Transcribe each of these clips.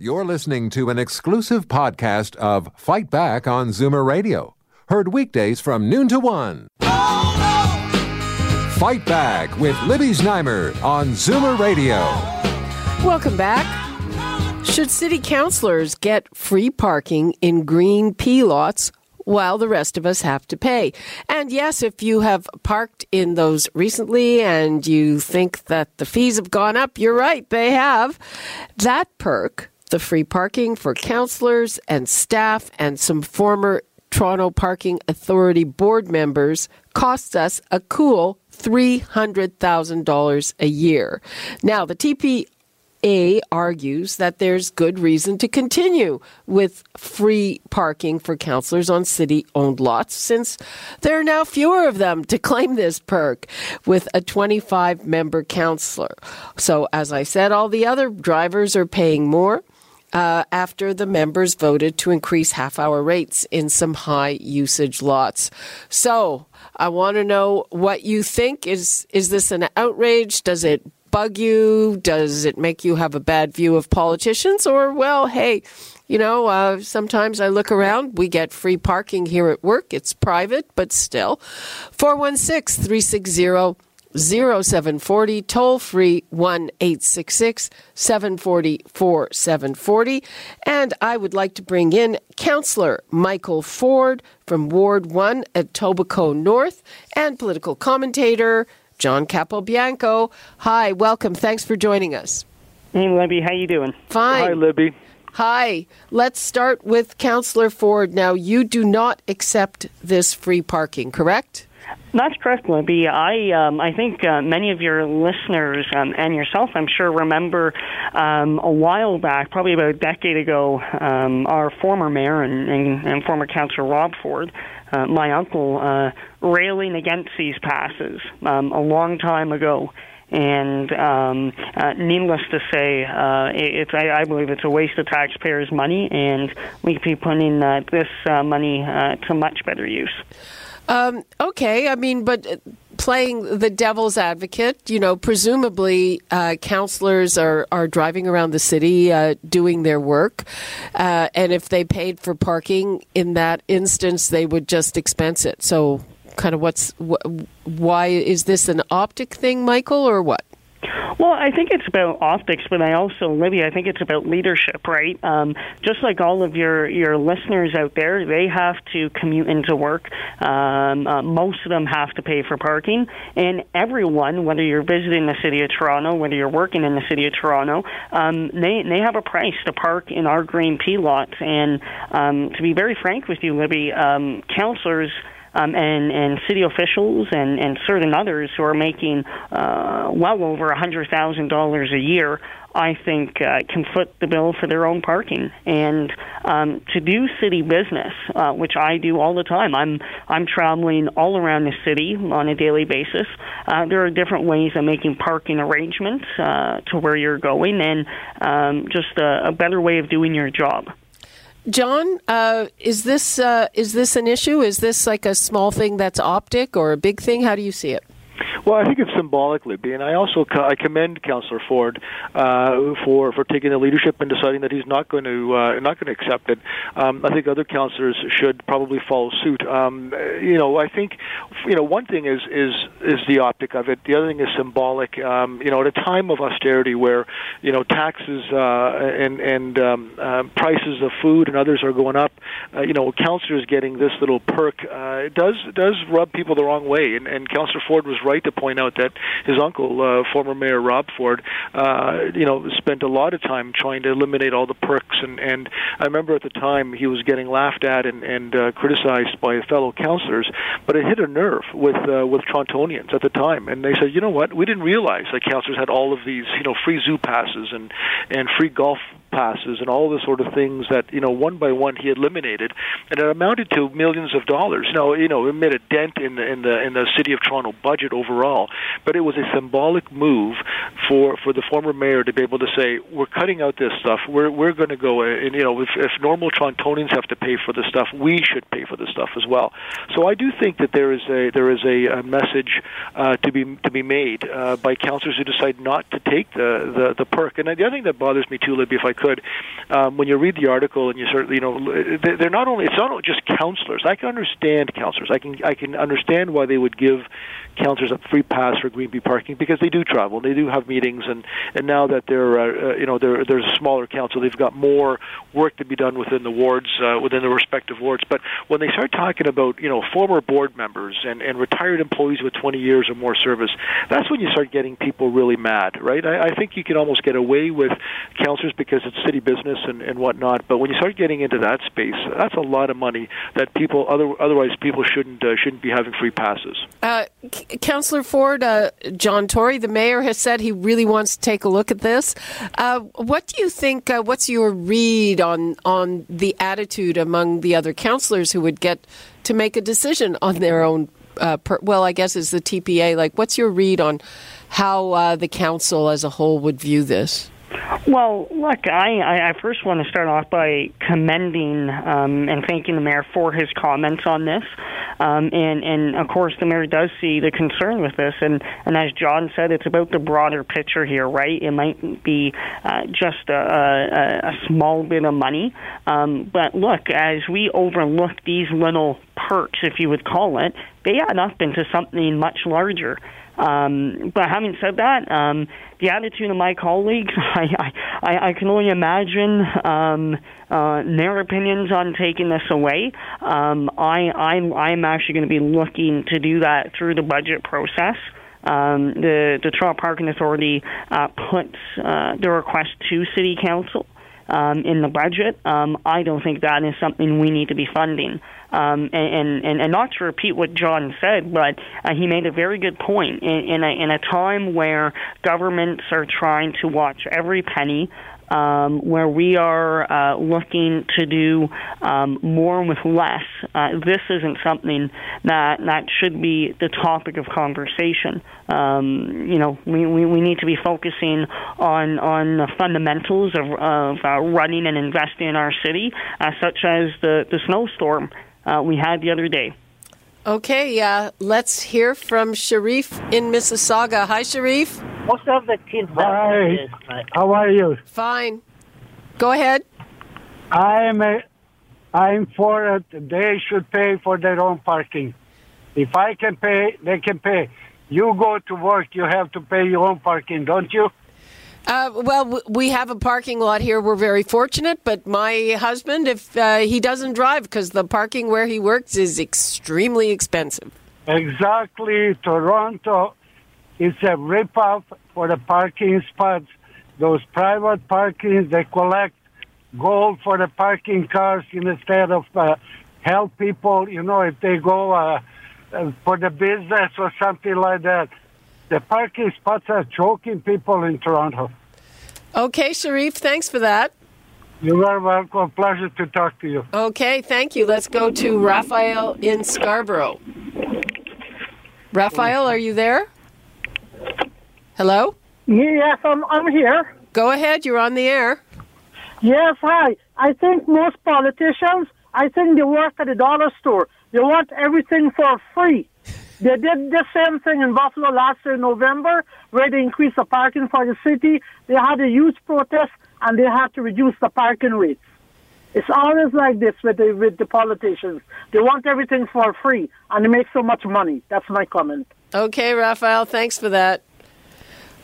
You're listening to an exclusive podcast of Fight Back on Zoomer Radio. Heard weekdays from noon to one. Fight Back with Libby Znaimer on Zoomer Radio. Welcome back. Should city councilors get free parking in green P lots while the rest of us have to pay? And yes, if you have parked in those recently and you think that the fees have gone up, you're right, they have. That perk, the free parking for councilors and staff and some former Toronto Parking Authority board members, costs us a cool $300,000 a year. Now, the TPA argues that there's good reason to continue with free parking for councillors on city owned lots since there are now fewer of them to claim this perk with a 25 member councillor. So, as I said, all the other drivers are paying more. Uh, after the members voted to increase half hour rates in some high usage lots. So I want to know what you think. Is is this an outrage? Does it bug you? Does it make you have a bad view of politicians? Or, well, hey, you know, uh, sometimes I look around, we get free parking here at work. It's private, but still. 416 360 0740, toll free 1 866 740 4740. And I would like to bring in Councillor Michael Ford from Ward 1 at Etobicoke North and political commentator John Capobianco. Hi, welcome. Thanks for joining us. Hey, Libby, how you doing? Fine. Hi, Libby. Hi. Let's start with Councillor Ford. Now, you do not accept this free parking, correct? That's correct, Libby. I um, I think uh, many of your listeners um, and yourself, I'm sure, remember um, a while back, probably about a decade ago, um, our former mayor and, and, and former councillor Rob Ford, uh, my uncle, uh, railing against these passes um, a long time ago. And um, uh, needless to say, uh, it's I, I believe it's a waste of taxpayers' money, and we could be putting uh, this uh, money uh, to much better use. Um, okay, I mean, but uh, playing the devil's advocate, you know, presumably uh, counselors are, are driving around the city uh, doing their work. Uh, and if they paid for parking in that instance, they would just expense it. So, kind of what's wh- why is this an optic thing, Michael, or what? Well, I think it's about optics, but I also, Libby, I think it's about leadership, right? Um, just like all of your your listeners out there, they have to commute into work. Um, uh, most of them have to pay for parking, and everyone, whether you're visiting the city of Toronto, whether you're working in the city of Toronto, um, they they have a price to park in our green P lots. And um, to be very frank with you, Libby, um, councillors um, and and city officials and and certain others who are making uh, well over a hundred thousand dollars a year. I think uh, can foot the bill for their own parking and um, to do city business, uh, which I do all the time. I'm I'm traveling all around the city on a daily basis. Uh, there are different ways of making parking arrangements uh, to where you're going, and um, just a, a better way of doing your job. John, uh, is this uh, is this an issue? Is this like a small thing that's optic or a big thing? How do you see it? Well, I think it's symbolically, and I also I commend Councillor Ford uh, for for taking the leadership and deciding that he's not going to uh, not going to accept it. Um, I think other councillors should probably follow suit. Um, you know, I think you know one thing is is is the optic of it. The other thing is symbolic. Um, you know, at a time of austerity where you know taxes uh, and and um, uh, prices of food and others are going up, uh, you know, councillors getting this little perk uh, does does rub people the wrong way. And, and Councillor Ford was right to point out that his uncle, uh, former Mayor Rob Ford, uh, you know, spent a lot of time trying to eliminate all the perks. And, and I remember at the time he was getting laughed at and, and uh, criticized by fellow councillors, but it hit a nerve with uh, with Torontonians at the time. And they said, you know what, we didn't realize that councillors had all of these, you know, free zoo passes and and free golf passes and all the sort of things that you know one by one he eliminated, and it amounted to millions of dollars. Now you know it made a dent in the in the in the city of Toronto budget overall, but it was a symbolic move for for the former mayor to be able to say we're cutting out this stuff. We're we're going to go and you know if, if normal Torontonians have to pay for the stuff, we should pay for the stuff as well. So I do think that there is a there is a, a message uh, to be to be made uh, by councillors who decide not to take the, the the perk. And the other thing that bothers me too, Libby, if I could. Um, when you read the article and you sort of, you know, they're not only it's not just counselors. I can understand counselors. I can I can understand why they would give counselors a free pass for Green P parking because they do travel, they do have meetings, and and now that they're uh, uh, you know they're, there's a smaller council, they've got more work to be done within the wards, uh, within the respective wards. But when they start talking about you know former board members and and retired employees with 20 years or more service, that's when you start getting people really mad, right? I, I think you can almost get away with counselors because it's city business and and whatnot, but when you start getting into that space, that's a lot of money that people other otherwise people shouldn't uh, shouldn't be having free passes. Uh, Councillor Ford, uh, John Tory, the mayor, has said he really wants to take a look at this. Uh, what do you think? Uh, what's your read on on the attitude among the other councillors who would get to make a decision on their own? Uh, per, well, I guess is the TPA. Like, what's your read on how the council as a whole would view this? Well, look, I, I first want to start off by commending um, and thanking the mayor for his comments on this. Um, and, and of course, the mayor does see the concern with this. And, and as John said, it's about the broader picture here, right? It might be uh, just a, a, a small bit of money. Um, but look, as we overlook these little perks, if you would call it, they add up into something much larger. Um, but having said that, um, the attitude of my colleagues, I, I, I can only imagine um, uh, their opinions on taking this away. Um, I, I'm, I'm actually going to be looking to do that through the budget process. Um, the, the Toronto Parking Authority uh, puts uh, the request to City Council um, in the budget. Um, I don't think that is something we need to be funding. Um, and, and, and not to repeat what John said, but uh, he made a very good point. In, in, a, in a time where governments are trying to watch every penny, um, where we are uh, looking to do um, more with less. Uh, this isn't something that that should be the topic of conversation. Um, you know, we, we, we need to be focusing on on the fundamentals of, of uh, running and investing in our city, uh, such as the the snowstorm uh, we had the other day. Okay, uh, let's hear from Sharif in Mississauga. Hi, Sharif. Most of the kids. Hi. How are you? Fine. Go ahead. I'm a, I'm for it. They should pay for their own parking. If I can pay, they can pay. You go to work, you have to pay your own parking, don't you? Uh, well, we have a parking lot here. We're very fortunate, but my husband, if uh, he doesn't drive, because the parking where he works is extremely expensive. Exactly. Toronto is a rip-off for the parking spots. Those private parkings, they collect gold for the parking cars instead of uh, help people, you know, if they go uh, uh for the business or something like that. The parking spots are choking people in Toronto. Okay, Sharif, thanks for that. You are welcome. Pleasure to talk to you. Okay, thank you. Let's go to Raphael in Scarborough. Raphael, are you there? Hello? Yes, I'm, I'm here. Go ahead, you're on the air. Yes, hi. I think most politicians, I think they work at a dollar store. They want everything for free. They did the same thing in Buffalo last year in November, where they increased the parking for the city. They had a huge protest, and they had to reduce the parking rates. It's always like this with the, with the politicians. They want everything for free, and they make so much money. That's my comment. Okay, Raphael, thanks for that.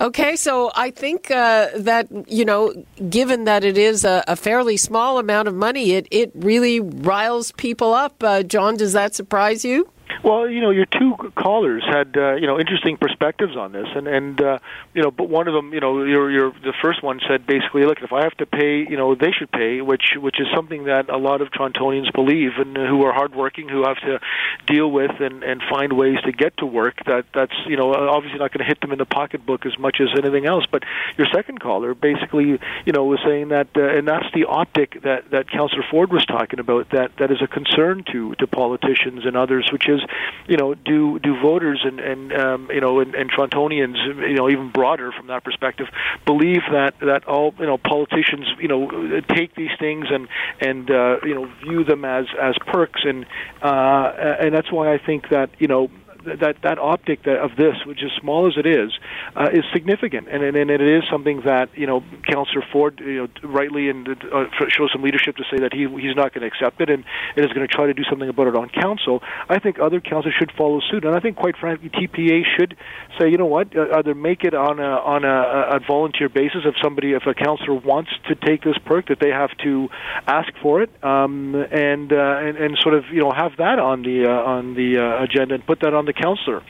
Okay, so I think uh, that, you know, given that it is a, a, fairly small amount of money, it, it really riles people up. Uh, John, does that surprise you? Well, you know, your two callers had uh, you know interesting perspectives on this, and and uh, you know, but one of them, you know, your your the first one said basically, look, if I have to pay, you know, they should pay, which which is something that a lot of Torontonians believe, and who are hardworking, who have to deal with and and find ways to get to work. That that's you know obviously not going to hit them in the pocketbook as much as anything else. But your second caller basically, you know, was saying that, uh, and that's the optic that that Councillor Ford was talking about. That that is a concern to to politicians and others, which is you know, do do voters and and um, you know and, and Torontonians, you know, even broader from that perspective, believe that that all you know politicians, you know, take these things and and uh, you know view them as as perks. And uh, and that's why I think that you know that that optic of this, which is small as it is, uh, is significant, and, and and it is something that you know Councillor Ford, you know, rightly and uh, shows some leadership to say that he he's not going to accept it, and is going to try to do something about it on council. I think other councils should follow suit, and I think quite frankly, TPA should say, you know what, uh, either make it on a on a, a volunteer basis if somebody if a councillor wants to take this perk that they have to ask for it, um, and, uh, and and sort of you know have that on the uh, on the uh, agenda and put that on the councillor.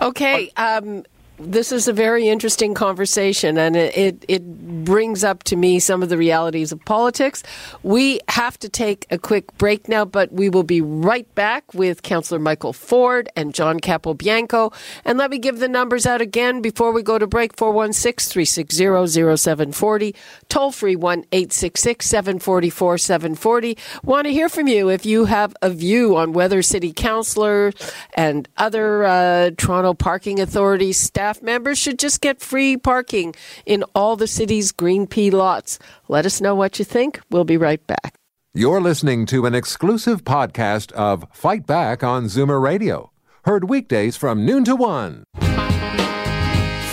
Okay. Um, this is a very interesting conversation, and it, it, it, brings up to me some of the realities of politics. We have to take a quick break now, but we will be right back with Councillor Michael Ford and John Capobianco. And let me give the numbers out again before we go to break 416 360 0740, toll free 1 866 744 740. Want to hear from you if you have a view on whether City Councillor and other uh, Toronto Parking Authority staff staff members should just get free parking in all the city's Green P lots. Let us know what you think. We'll be right back. You're listening to an exclusive podcast of Fight Back on Zoomer Radio, heard weekdays from noon to one.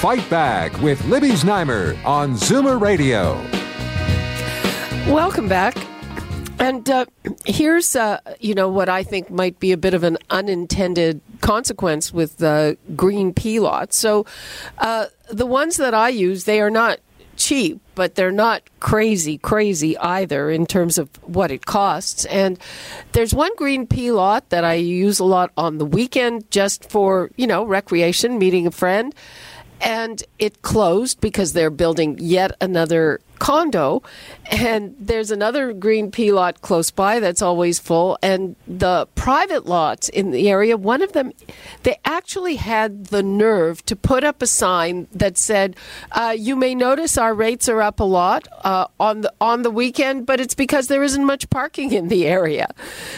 Fight Back with Libby Znaimer on Zoomer Radio. Welcome back. And uh, here's, uh, you know, what I think might be a bit of an unintended consequence with the green P lots. So, uh, the ones that I use, they are not cheap, but they're not crazy, crazy either in terms of what it costs. And there's one green P lot that I use a lot on the weekend just for, you know, recreation, meeting a friend. And it closed because they're building yet another condo and there's another green P lot close by that's always full and the private lots in the area one of them they actually had the nerve to put up a sign that said uh, you may notice our rates are up a lot uh, on the on the weekend but it's because there isn't much parking in the area.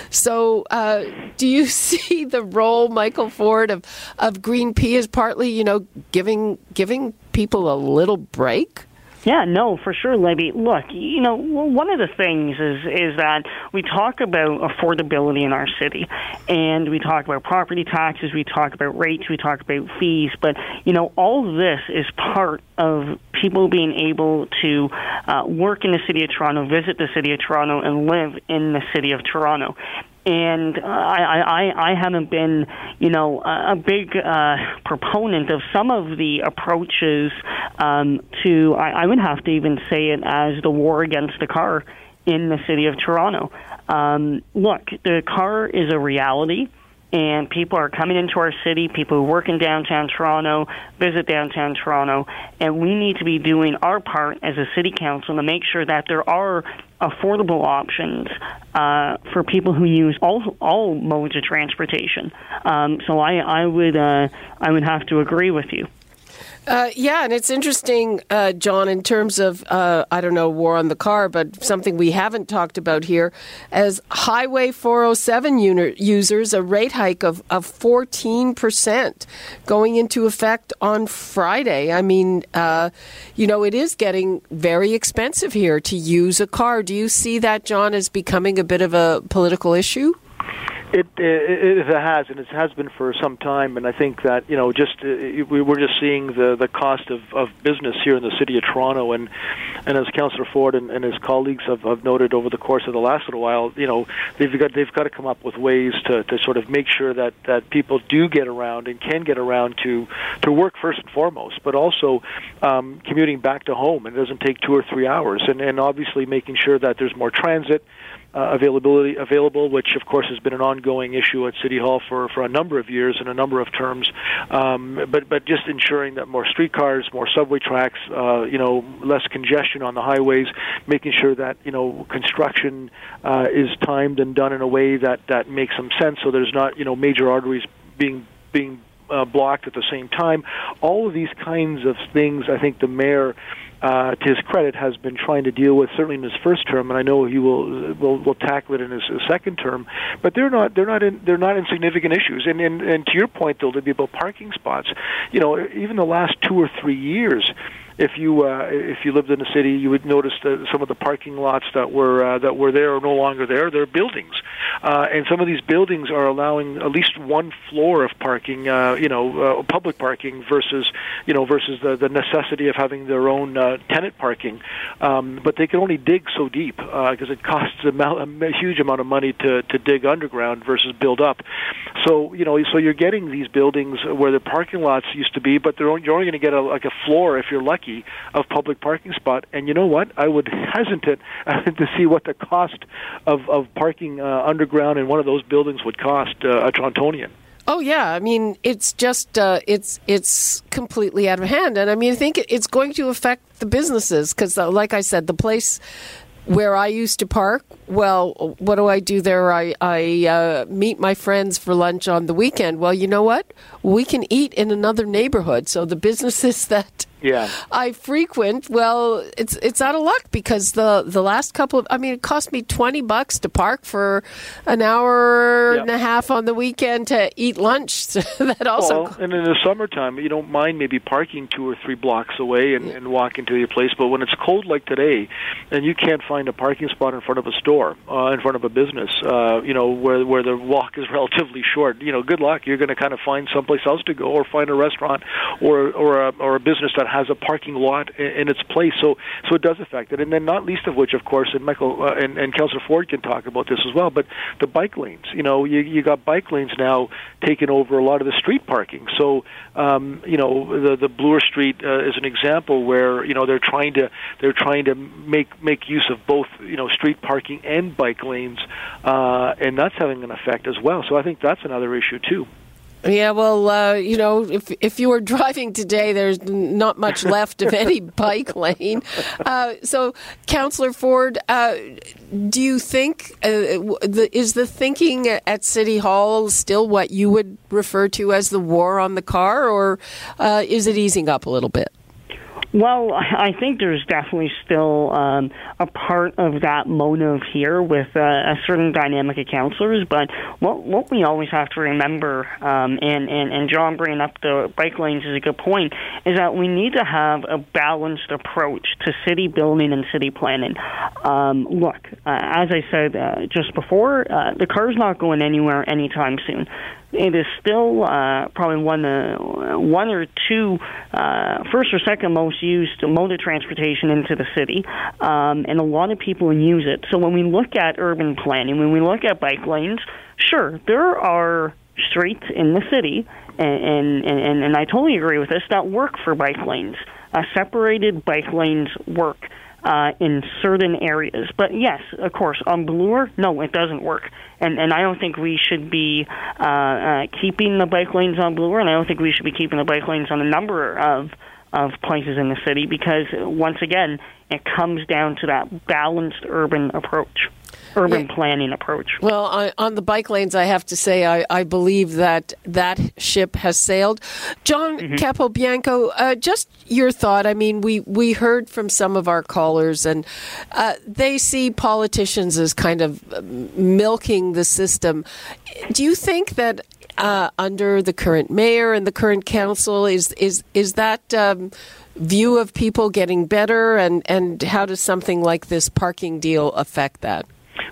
So uh, do you see the role michael ford of of green P is partly you know giving giving people a little break yeah, no, for sure, Libby. Look, you know, one of the things is is that we talk about affordability in our city, and we talk about property taxes, we talk about rates, we talk about fees, but you know, all this is part of people being able to uh, work in the city of Toronto, visit the city of Toronto, and live in the city of Toronto and I, I, I haven't been, you know, a big uh, proponent of some of the approaches um, to. I, I would have to even say it as the war against the car in the city of Toronto. Um, look, the car is a reality and people are coming into our city, people who work in downtown Toronto, visit downtown Toronto, and we need to be doing our part as a city council to make sure that there are affordable options uh, for people who use all all modes of transportation. Um, so I I would uh, I would have to agree with you. Uh, yeah, and it's interesting, uh, John, in terms of, uh, I don't know, war on the car, but something we haven't talked about here. As Highway 407 users, a rate hike of, of 14% going into effect on Friday. I mean, uh, you know, it is getting very expensive here to use a car. Do you see that, John, as becoming a bit of a political issue? It, it, it has, and it has been for some time. And I think that you know, just uh, we we're just seeing the the cost of, of business here in the city of Toronto, and and as Councillor Ford and, and his colleagues have, have noted over the course of the last little while, you know, they've got they've got to come up with ways to, to sort of make sure that that people do get around and can get around to to work first and foremost, but also um, commuting back to home. It doesn't take two or three hours, and and obviously making sure that there's more transit uh, availability available, which of course has been an ongoing issue at City Hall for, for a number of years and a number of terms. Um, but but just ensuring that more streetcars, more subway tracks, uh, you know, less congestion on the highways, making sure that you know construction uh, is timed and done in a way that that makes some sense, so there's not you know major arteries being being uh, blocked at the same time. All of these kinds of things, I think the mayor uh, to his credit, has been trying to deal with certainly in his first term, and I know he will will, will tackle it in his, his second term. But they're not they're not in, they're not insignificant issues. And, and and to your point, though, to be about parking spots, you know, even the last two or three years if you uh, if you lived in the city, you would notice that some of the parking lots that were uh, that were there are no longer there. They're buildings, uh, and some of these buildings are allowing at least one floor of parking, uh, you know, uh, public parking versus you know versus the the necessity of having their own uh, tenant parking. Um, but they can only dig so deep because uh, it costs a, a huge amount of money to to dig underground versus build up. So you know, so you're getting these buildings where the parking lots used to be, but they're only, you're only going to get a, like a floor if you're lucky of public parking spot. And you know what? I would hesitate to see what the cost of of parking uh, underground in one of those buildings would cost uh, a Torontonian. Oh yeah, I mean it's just uh, it's it's completely out of hand, and I mean I think it's going to affect the businesses because, uh, like I said, the place where I used to park. Well, what do I do there? I, I uh, meet my friends for lunch on the weekend. Well, you know what? We can eat in another neighborhood. So the businesses that yeah. I frequent, well, it's it's out of luck because the the last couple of I mean it cost me 20 bucks to park for an hour yep. and a half on the weekend to eat lunch. that also well, and in the summertime, you don't mind maybe parking 2 or 3 blocks away and, and walking to your place, but when it's cold like today and you can't find a parking spot in front of a store, uh, in front of a business, uh, you know, where where the walk is relatively short, you know, good luck. You're going to kind of find someplace else to go or find a restaurant or or a, or a business that has a parking lot in, in its place. So so it does affect it. And then not least of which, of course, and Michael uh, and, and Councillor Ford can talk about this as well. But the bike lanes. You know, you you got bike lanes now taking over a lot of the street parking. So um, you know, the the Bloor Street uh, is an example where you know they're trying to they're trying to make make use of both you know street parking and bike lanes, uh, and that's having an effect as well. So I think that's another issue too. Yeah, well, uh, you know, if if you were driving today, there's not much left of any bike lane. Uh, so, Councillor Ford, uh, do you think uh, the, is the thinking at City Hall still what you would refer to as the war on the car, or uh, is it easing up a little bit? Well, I think there's definitely still um, a part of that motive here with uh, a certain dynamic of counselors. But what what we always have to remember, um, and, and and John bringing up the bike lanes is a good point, is that we need to have a balanced approach to city building and city planning. Um, look, uh, as I said uh, just before, uh, the car's not going anywhere anytime soon it is still uh, probably one uh, one or two uh, first or second most used mode of transportation into the city, um, and a lot of people use it. So when we look at urban planning, when we look at bike lanes, sure there are streets in the city, and and and, and I totally agree with this that work for bike lanes. Uh, separated bike lanes work uh, in certain areas. But yes, of course, on Bloor, no, it doesn't work. And and I don't think we should be uh, uh, keeping the bike lanes on Bloor, and I don't think we should be keeping the bike lanes on a number of of places in the city because once again, it comes down to that balanced urban approach urban yeah. planning approach. Well, I, on the bike lanes, I have to say I, I, believe that that ship has sailed. John mm-hmm. Capobianco, uh, just your thought. I mean, we, we heard from some of our callers, and uh, they see politicians as kind of milking the system. Do you think that uh, under the current mayor and the current council is is is that um, view of people getting better, and and how does something like this parking deal affect that?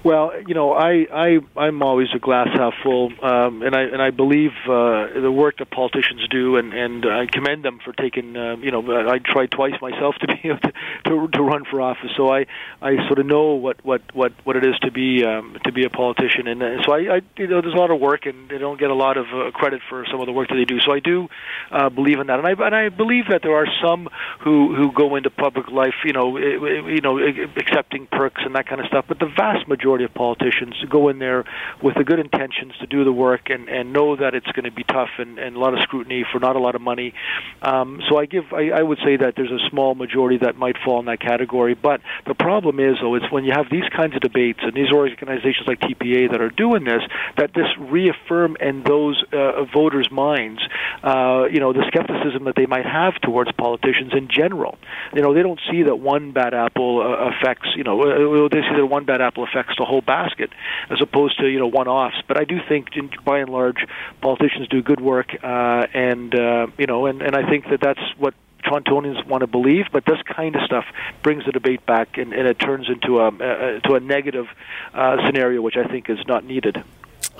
Well, you know, I I I'm always a glass half full, um, and I and I believe uh, the work that politicians do, and and I commend them for taking. Uh, you know, I tried twice myself to be able to, to to run for office, so I I sort of know what what what what it is to be um, to be a politician, and uh, so I, I you know there's a lot of work, and they don't get a lot of uh, credit for some of the work that they do. So I do uh, believe in that, and I and I believe that there are some who who go into public life, you know, you know, accepting perks and that kind of stuff, but the vast majority majority of politicians to go in there with the good intentions to do the work and, and know that it's going to be tough and, and a lot of scrutiny for not a lot of money. Um, so I give I, I would say that there's a small majority that might fall in that category. But the problem is though, it's when you have these kinds of debates and these organizations like TPA that are doing this, that this reaffirm in those uh, voters' minds, uh, you know, the skepticism that they might have towards politicians in general. You know, they don't see that one bad apple uh, affects, you know, uh, they see that one bad apple affects the whole basket, as opposed to you know one-offs. But I do think, by and large, politicians do good work, uh, and uh, you know, and, and I think that that's what Torontonians want to believe. But this kind of stuff brings the debate back, and, and it turns into a, a to a negative uh, scenario, which I think is not needed.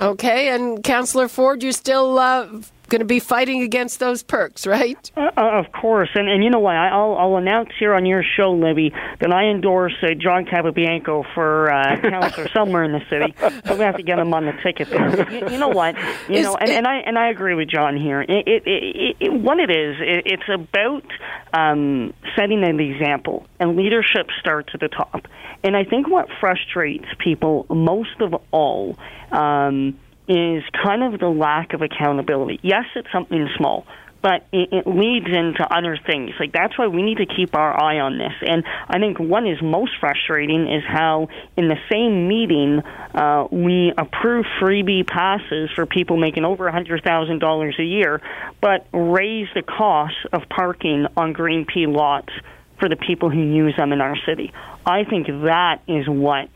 Okay, and Councillor Ford, you still uh, going to be fighting against those perks, right? Uh, uh, of course, and and you know what? I'll I'll announce here on your show, Libby, that I endorse uh, John Capobianco for uh, councillor somewhere in the city. So we have to get him on the ticket. There. You, you know what? You is, know, and, and I and I agree with John here. It, it, it, it what it is, it, it's about um, setting an example, and leadership starts at the top. And I think what frustrates people most of all. Um, is kind of the lack of accountability. Yes, it's something small, but it, it, leads into other things. Like that's why we need to keep our eye on this. And I think one is most frustrating is how in the same meeting uh, we approve freebie passes for people making over a hundred thousand dollars a year, but raise the cost of parking on Green P lots for the people who use them in our city. I think that is what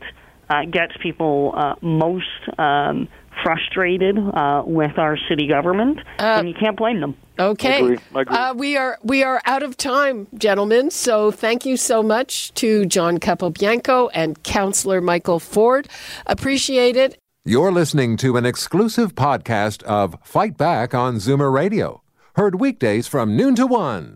uh, gets people uh, most. Um, frustrated uh, with our city government, uh, and you can't blame them. Okay, I agree. I agree. Uh, we are we are out of time, gentlemen. So thank you so much to John Capobianco and Councillor Michael Ford. Appreciate it. You're listening to an exclusive podcast of Fight Back on Zoomer Radio, heard weekdays from noon to one.